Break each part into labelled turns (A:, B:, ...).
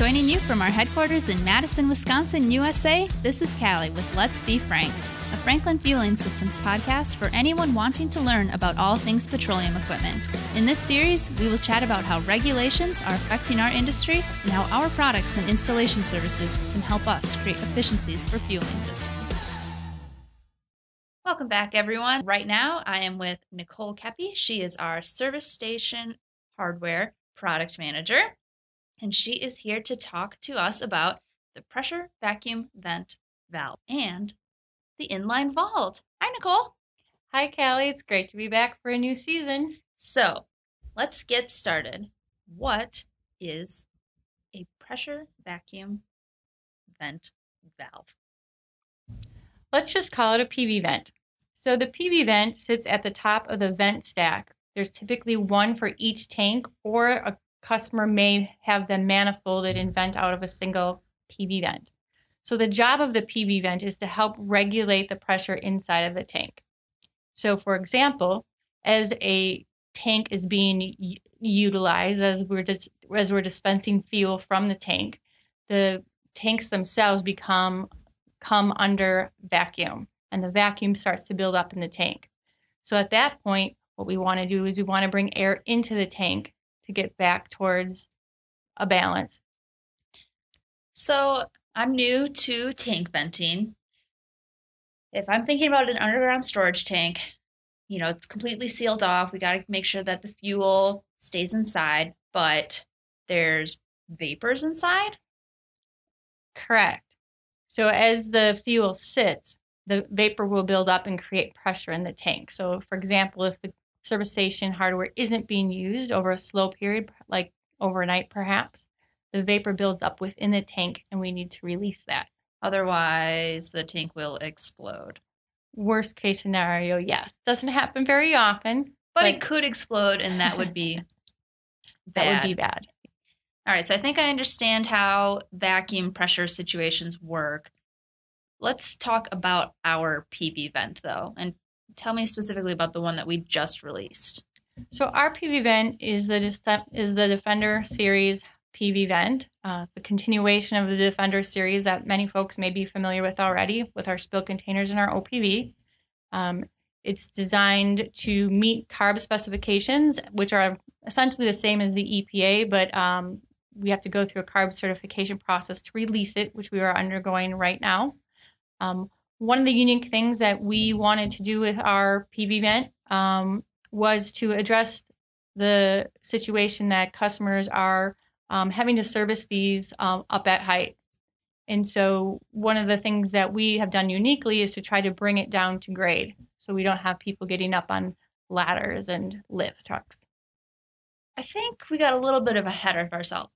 A: Joining you from our headquarters in Madison, Wisconsin, USA, this is Callie with Let's Be Frank, a Franklin Fueling Systems podcast for anyone wanting to learn about all things petroleum equipment. In this series, we will chat about how regulations are affecting our industry and how our products and installation services can help us create efficiencies for fueling systems. Welcome back, everyone. Right now, I am with Nicole Keppy. She is our service station hardware product manager, and she is here to talk to us about the pressure vacuum vent valve and the inline vault. Hi, Nicole.
B: Hi, Callie. It's great to be back for a new season.
A: So, let's get started. What is a pressure vacuum vent valve?
B: Let's just call it a PV vent. So the PV vent sits at the top of the vent stack. There's typically one for each tank, or a customer may have them manifolded and vent out of a single PV vent. So the job of the PV vent is to help regulate the pressure inside of the tank. So for example, as a tank is being utilized as we're dis- as we're dispensing fuel from the tank, the tanks themselves become come under vacuum and the vacuum starts to build up in the tank. So at that point, what we want to do is we want to bring air into the tank to get back towards a balance.
A: So I'm new to tank venting. If I'm thinking about an underground storage tank, you know, it's completely sealed off. We got to make sure that the fuel stays inside, but there's vapors inside.
B: Correct. So as the fuel sits, the vapor will build up and create pressure in the tank. So, for example, if the service station hardware isn't being used over a slow period, like overnight perhaps, the vapor builds up within the tank and we need to release that.
A: Otherwise, the tank will explode.
B: Worst case scenario, yes. Doesn't happen very often,
A: but, but it could explode and that would be
B: bad. That would be bad.
A: All right, so I think I understand how vacuum pressure situations work. Let's talk about our PV vent though, and tell me specifically about the one that we just released.
B: So our PV vent is the is the Defender series PV vent, uh, the continuation of the Defender series that many folks may be familiar with already with our spill containers and our OPV. Um, it's designed to meet CARB specifications, which are essentially the same as the EPA, but um, we have to go through a CARB certification process to release it, which we are undergoing right now. Um, one of the unique things that we wanted to do with our PV vent um, was to address the situation that customers are um, having to service these um, up at height. And so, one of the things that we have done uniquely is to try to bring it down to grade so we don't have people getting up on ladders and lift trucks.
A: I think we got a little bit of ahead of ourselves.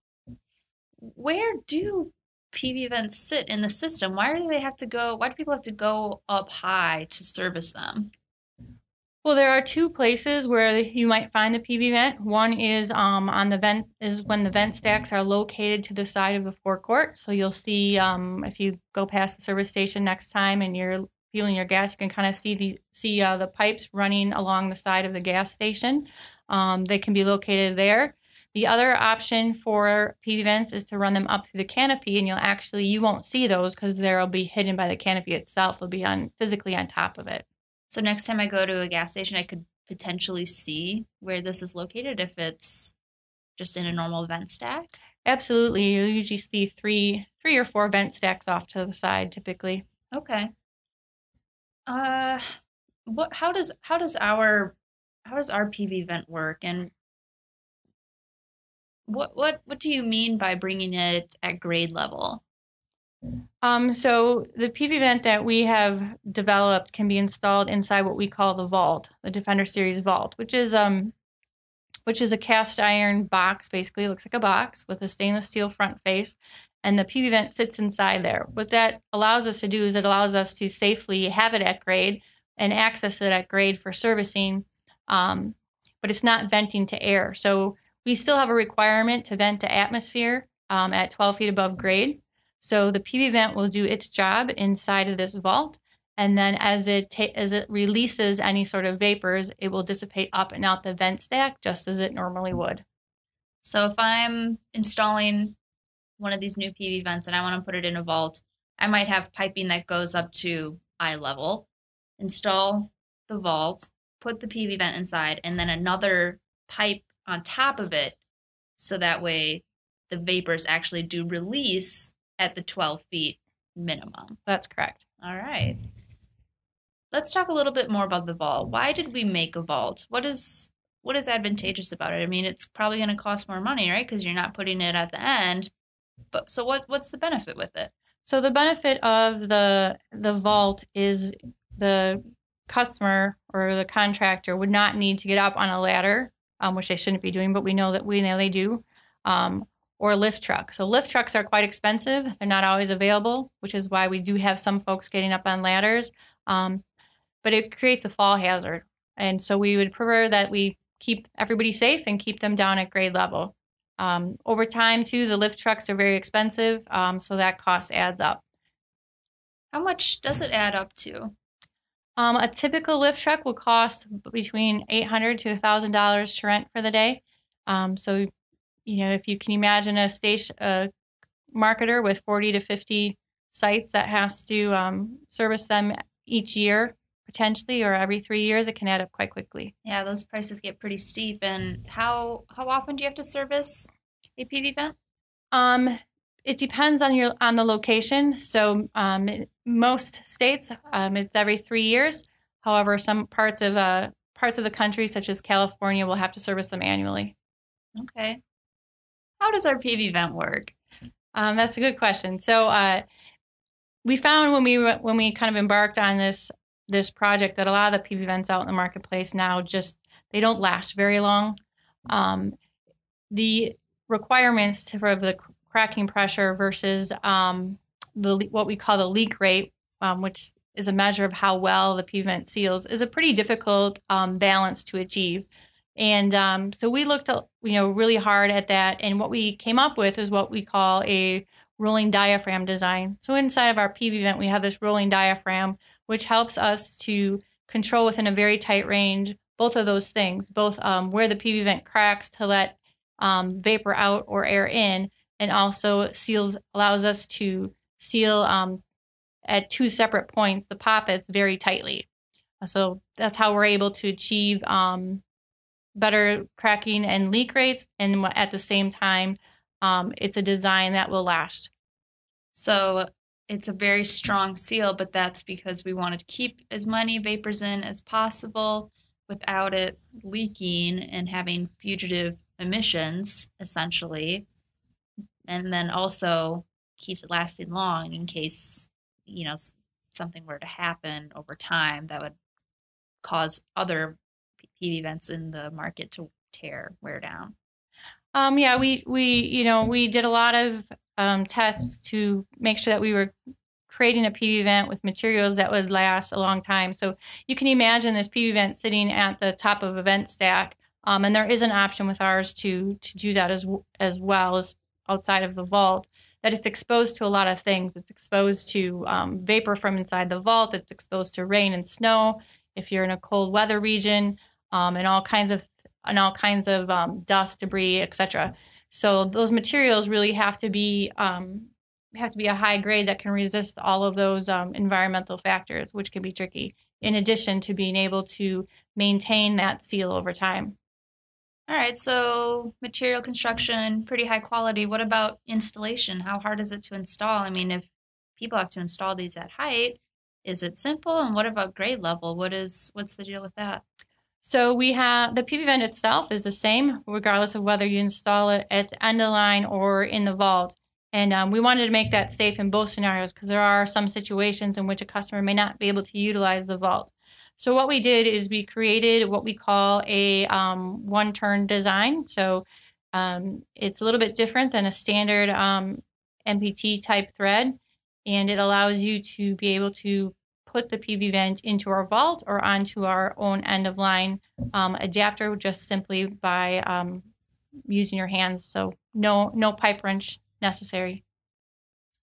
A: Where do PV vents sit in the system? Why do they have to go? Why do people have to go up high to service them?
B: Well, there are two places where you might find the PV vent. One is um, on the vent is when the vent stacks are located to the side of the forecourt. So you'll see um, if you go past the service station next time and you're fueling your gas, you can kind of see the see uh, the pipes running along the side of the gas station. Um, they can be located there. The other option for PV vents is to run them up through the canopy, and you'll actually you won't see those because they'll be hidden by the canopy itself. They'll be on physically on top of it.
A: So next time I go to a gas station, I could potentially see where this is located if it's just in a normal vent stack.
B: Absolutely, you'll usually see three three or four vent stacks off to the side typically.
A: Okay. Uh, what? How does how does our how does our PV vent work, and what what what do you mean by bringing it at grade level?
B: Um, so the PV vent that we have developed can be installed inside what we call the vault, the Defender Series vault, which is um, which is a cast iron box. Basically, looks like a box with a stainless steel front face, and the PV vent sits inside there. What that allows us to do is it allows us to safely have it at grade and access it at grade for servicing, um, but it's not venting to air. So we still have a requirement to vent to atmosphere um, at 12 feet above grade. So the PV vent will do its job inside of this vault. And then as it ta- as it releases any sort of vapors, it will dissipate up and out the vent stack just as it normally would.
A: So if I'm installing one of these new PV vents and I want to put it in a vault, I might have piping that goes up to eye level, install the vault, put the PV vent inside, and then another pipe on top of it so that way the vapors actually do release at the 12 feet minimum.
B: That's correct.
A: All right. Let's talk a little bit more about the vault. Why did we make a vault? What is what is advantageous about it? I mean, it's probably going to cost more money, right? Because you're not putting it at the end. But so what what's the benefit with it?
B: So the benefit of the the vault is the customer or the contractor would not need to get up on a ladder, um, which they shouldn't be doing, but we know that we know they do, um, or lift truck. So lift trucks are quite expensive; they're not always available, which is why we do have some folks getting up on ladders. Um, but it creates a fall hazard, and so we would prefer that we keep everybody safe and keep them down at grade level. Um, over time, too, the lift trucks are very expensive, um, so that cost adds up.
A: How much does it add up to?
B: Um, a typical lift truck will cost between eight hundred to thousand dollars to rent for the day. Um, so, you know, if you can imagine a station, a marketer with forty to fifty sites that has to um, service them each year, potentially, or every three years, it can add up quite quickly.
A: Yeah, those prices get pretty steep. And how how often do you have to service a PV vent?
B: Um, it depends on your on the location. So um, most states, um, it's every three years. However, some parts of uh, parts of the country, such as California, will have to service them annually.
A: Okay. How does our PV vent work?
B: Um, that's a good question. So uh, we found when we when we kind of embarked on this this project that a lot of the PV vents out in the marketplace now just they don't last very long. Um, the requirements for the cracking pressure versus um, the what we call the leak rate, um, which is a measure of how well the PV vent seals, is a pretty difficult um, balance to achieve. And um, so we looked, you know, really hard at that. And what we came up with is what we call a rolling diaphragm design. So inside of our PV vent, we have this rolling diaphragm, which helps us to control within a very tight range both of those things, both um, where the PV vent cracks to let um, vapor out or air in, and also seals allows us to seal um, at two separate points the poppets very tightly. So that's how we're able to achieve um, better cracking and leak rates, and at the same time, um, it's a design that will last.
A: So it's a very strong seal, but that's because we wanted to keep as many vapors in as possible without it leaking and having fugitive emissions, essentially and then also keeps it lasting long in case you know something were to happen over time that would cause other PV vents in the market to tear, wear down.
B: Um, yeah, we we you know we did a lot of um, tests to make sure that we were creating a PV vent with materials that would last a long time. So you can imagine this PV vent sitting at the top of a vent stack, um, and there is an option with ours to to do that as as well as outside of the vault that it's exposed to a lot of things. It's exposed to um, vapor from inside the vault. It's exposed to rain and snow. If you're in a cold weather region, um, and all kinds of and all kinds of um, dust, debris, etc. So those materials really have to be um, have to be a high grade that can resist all of those um, environmental factors, which can be tricky. In addition to being able to maintain that seal over time.
A: All right, so material construction, pretty high quality. What about installation? How hard is it to install? I mean, if people have to install these at height, is it simple? And what about grade level? What is what's the deal with that?
B: So we have the PV vent itself is the same, regardless of whether you install it at the end of line or in the vault. And um, we wanted to make that safe in both scenarios because there are some situations in which a customer may not be able to utilize the vault. So what we did is we created what we call a um, one-turn design. So um, it's a little bit different than a standard um, MPT type thread, and it allows you to be able to put the PV vent into our vault or onto our own end of line um, adapter just simply by um, using your hands. So no no pipe wrench necessary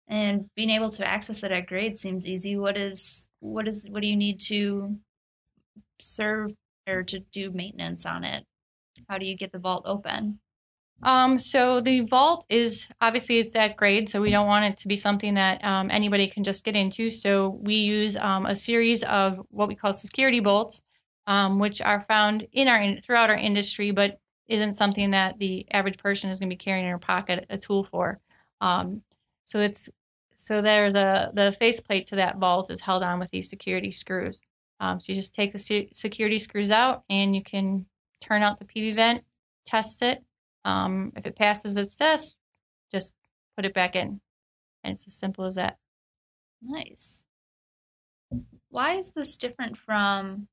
A: and being able to access it at grade seems easy what is what is what do you need to serve or to do maintenance on it? How do you get the vault open?
B: Um, so the vault is obviously it's that grade, so we don't want it to be something that um, anybody can just get into. So we use um, a series of what we call security bolts, um, which are found in our throughout our industry, but isn't something that the average person is going to be carrying in their pocket a tool for. Um, so it's so there's a the faceplate to that vault is held on with these security screws. Um, so you just take the security screws out and you can turn out the PV vent, test it. Um, if it passes its test, just put it back in. And it's as simple as that.
A: Nice. Why is this different from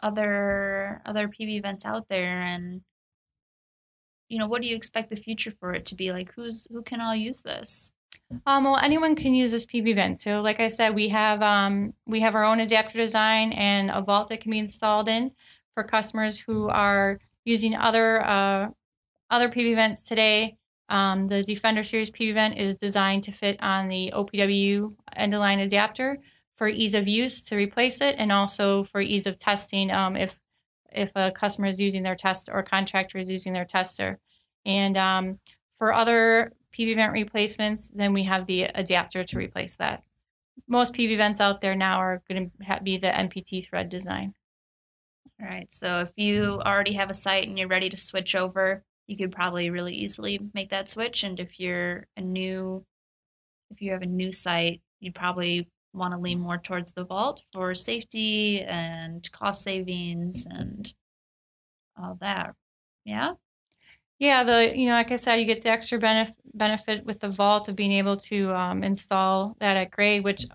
A: other other PV vents out there and you know what do you expect the future for it to be like who's who can all use this
B: um, well, anyone can use this PV vent. So, like I said, we have um, we have our own adapter design and a vault that can be installed in for customers who are using other uh, other PV vents today. Um, the Defender Series PV vent is designed to fit on the OPW end of line adapter for ease of use to replace it, and also for ease of testing um, if if a customer is using their test or contractor is using their tester. And um, for other PV vent replacements, then we have the adapter to replace that. Most PV vents out there now are going to be the MPT thread design.
A: All right. So if you already have a site and you're ready to switch over, you could probably really easily make that switch. And if you're a new, if you have a new site, you'd probably want to lean more towards the vault for safety and cost savings and all that. Yeah.
B: Yeah, the you know, like I said, you get the extra benefit benefit with the vault of being able to um, install that at grade, which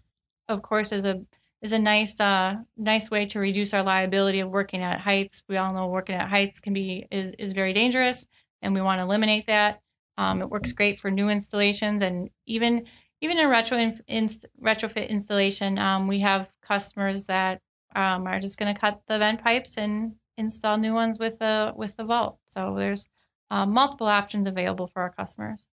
B: of course is a is a nice uh, nice way to reduce our liability of working at heights. We all know working at heights can be is is very dangerous, and we want to eliminate that. Um, it works great for new installations, and even even in retro in, retrofit installation, um, we have customers that um, are just going to cut the vent pipes and install new ones with the with the vault. So there's uh, multiple options available for our customers.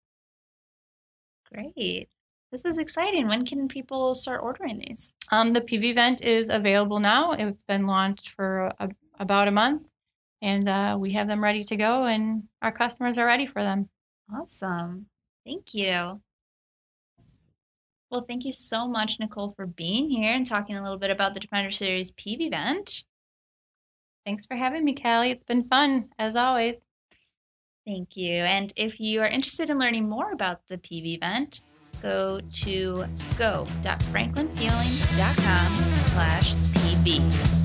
A: Great. This is exciting. When can people start ordering these?
B: Um, the PV Vent is available now. It's been launched for a, about a month, and uh, we have them ready to go, and our customers are ready for them.
A: Awesome. Thank you. Well, thank you so much, Nicole, for being here and talking a little bit about the Defender Series PV Vent.
B: Thanks for having me, Callie. It's been fun, as always.
A: Thank you. And if you are interested in learning more about the PV vent, go to go.franklinfueling.com slash PV.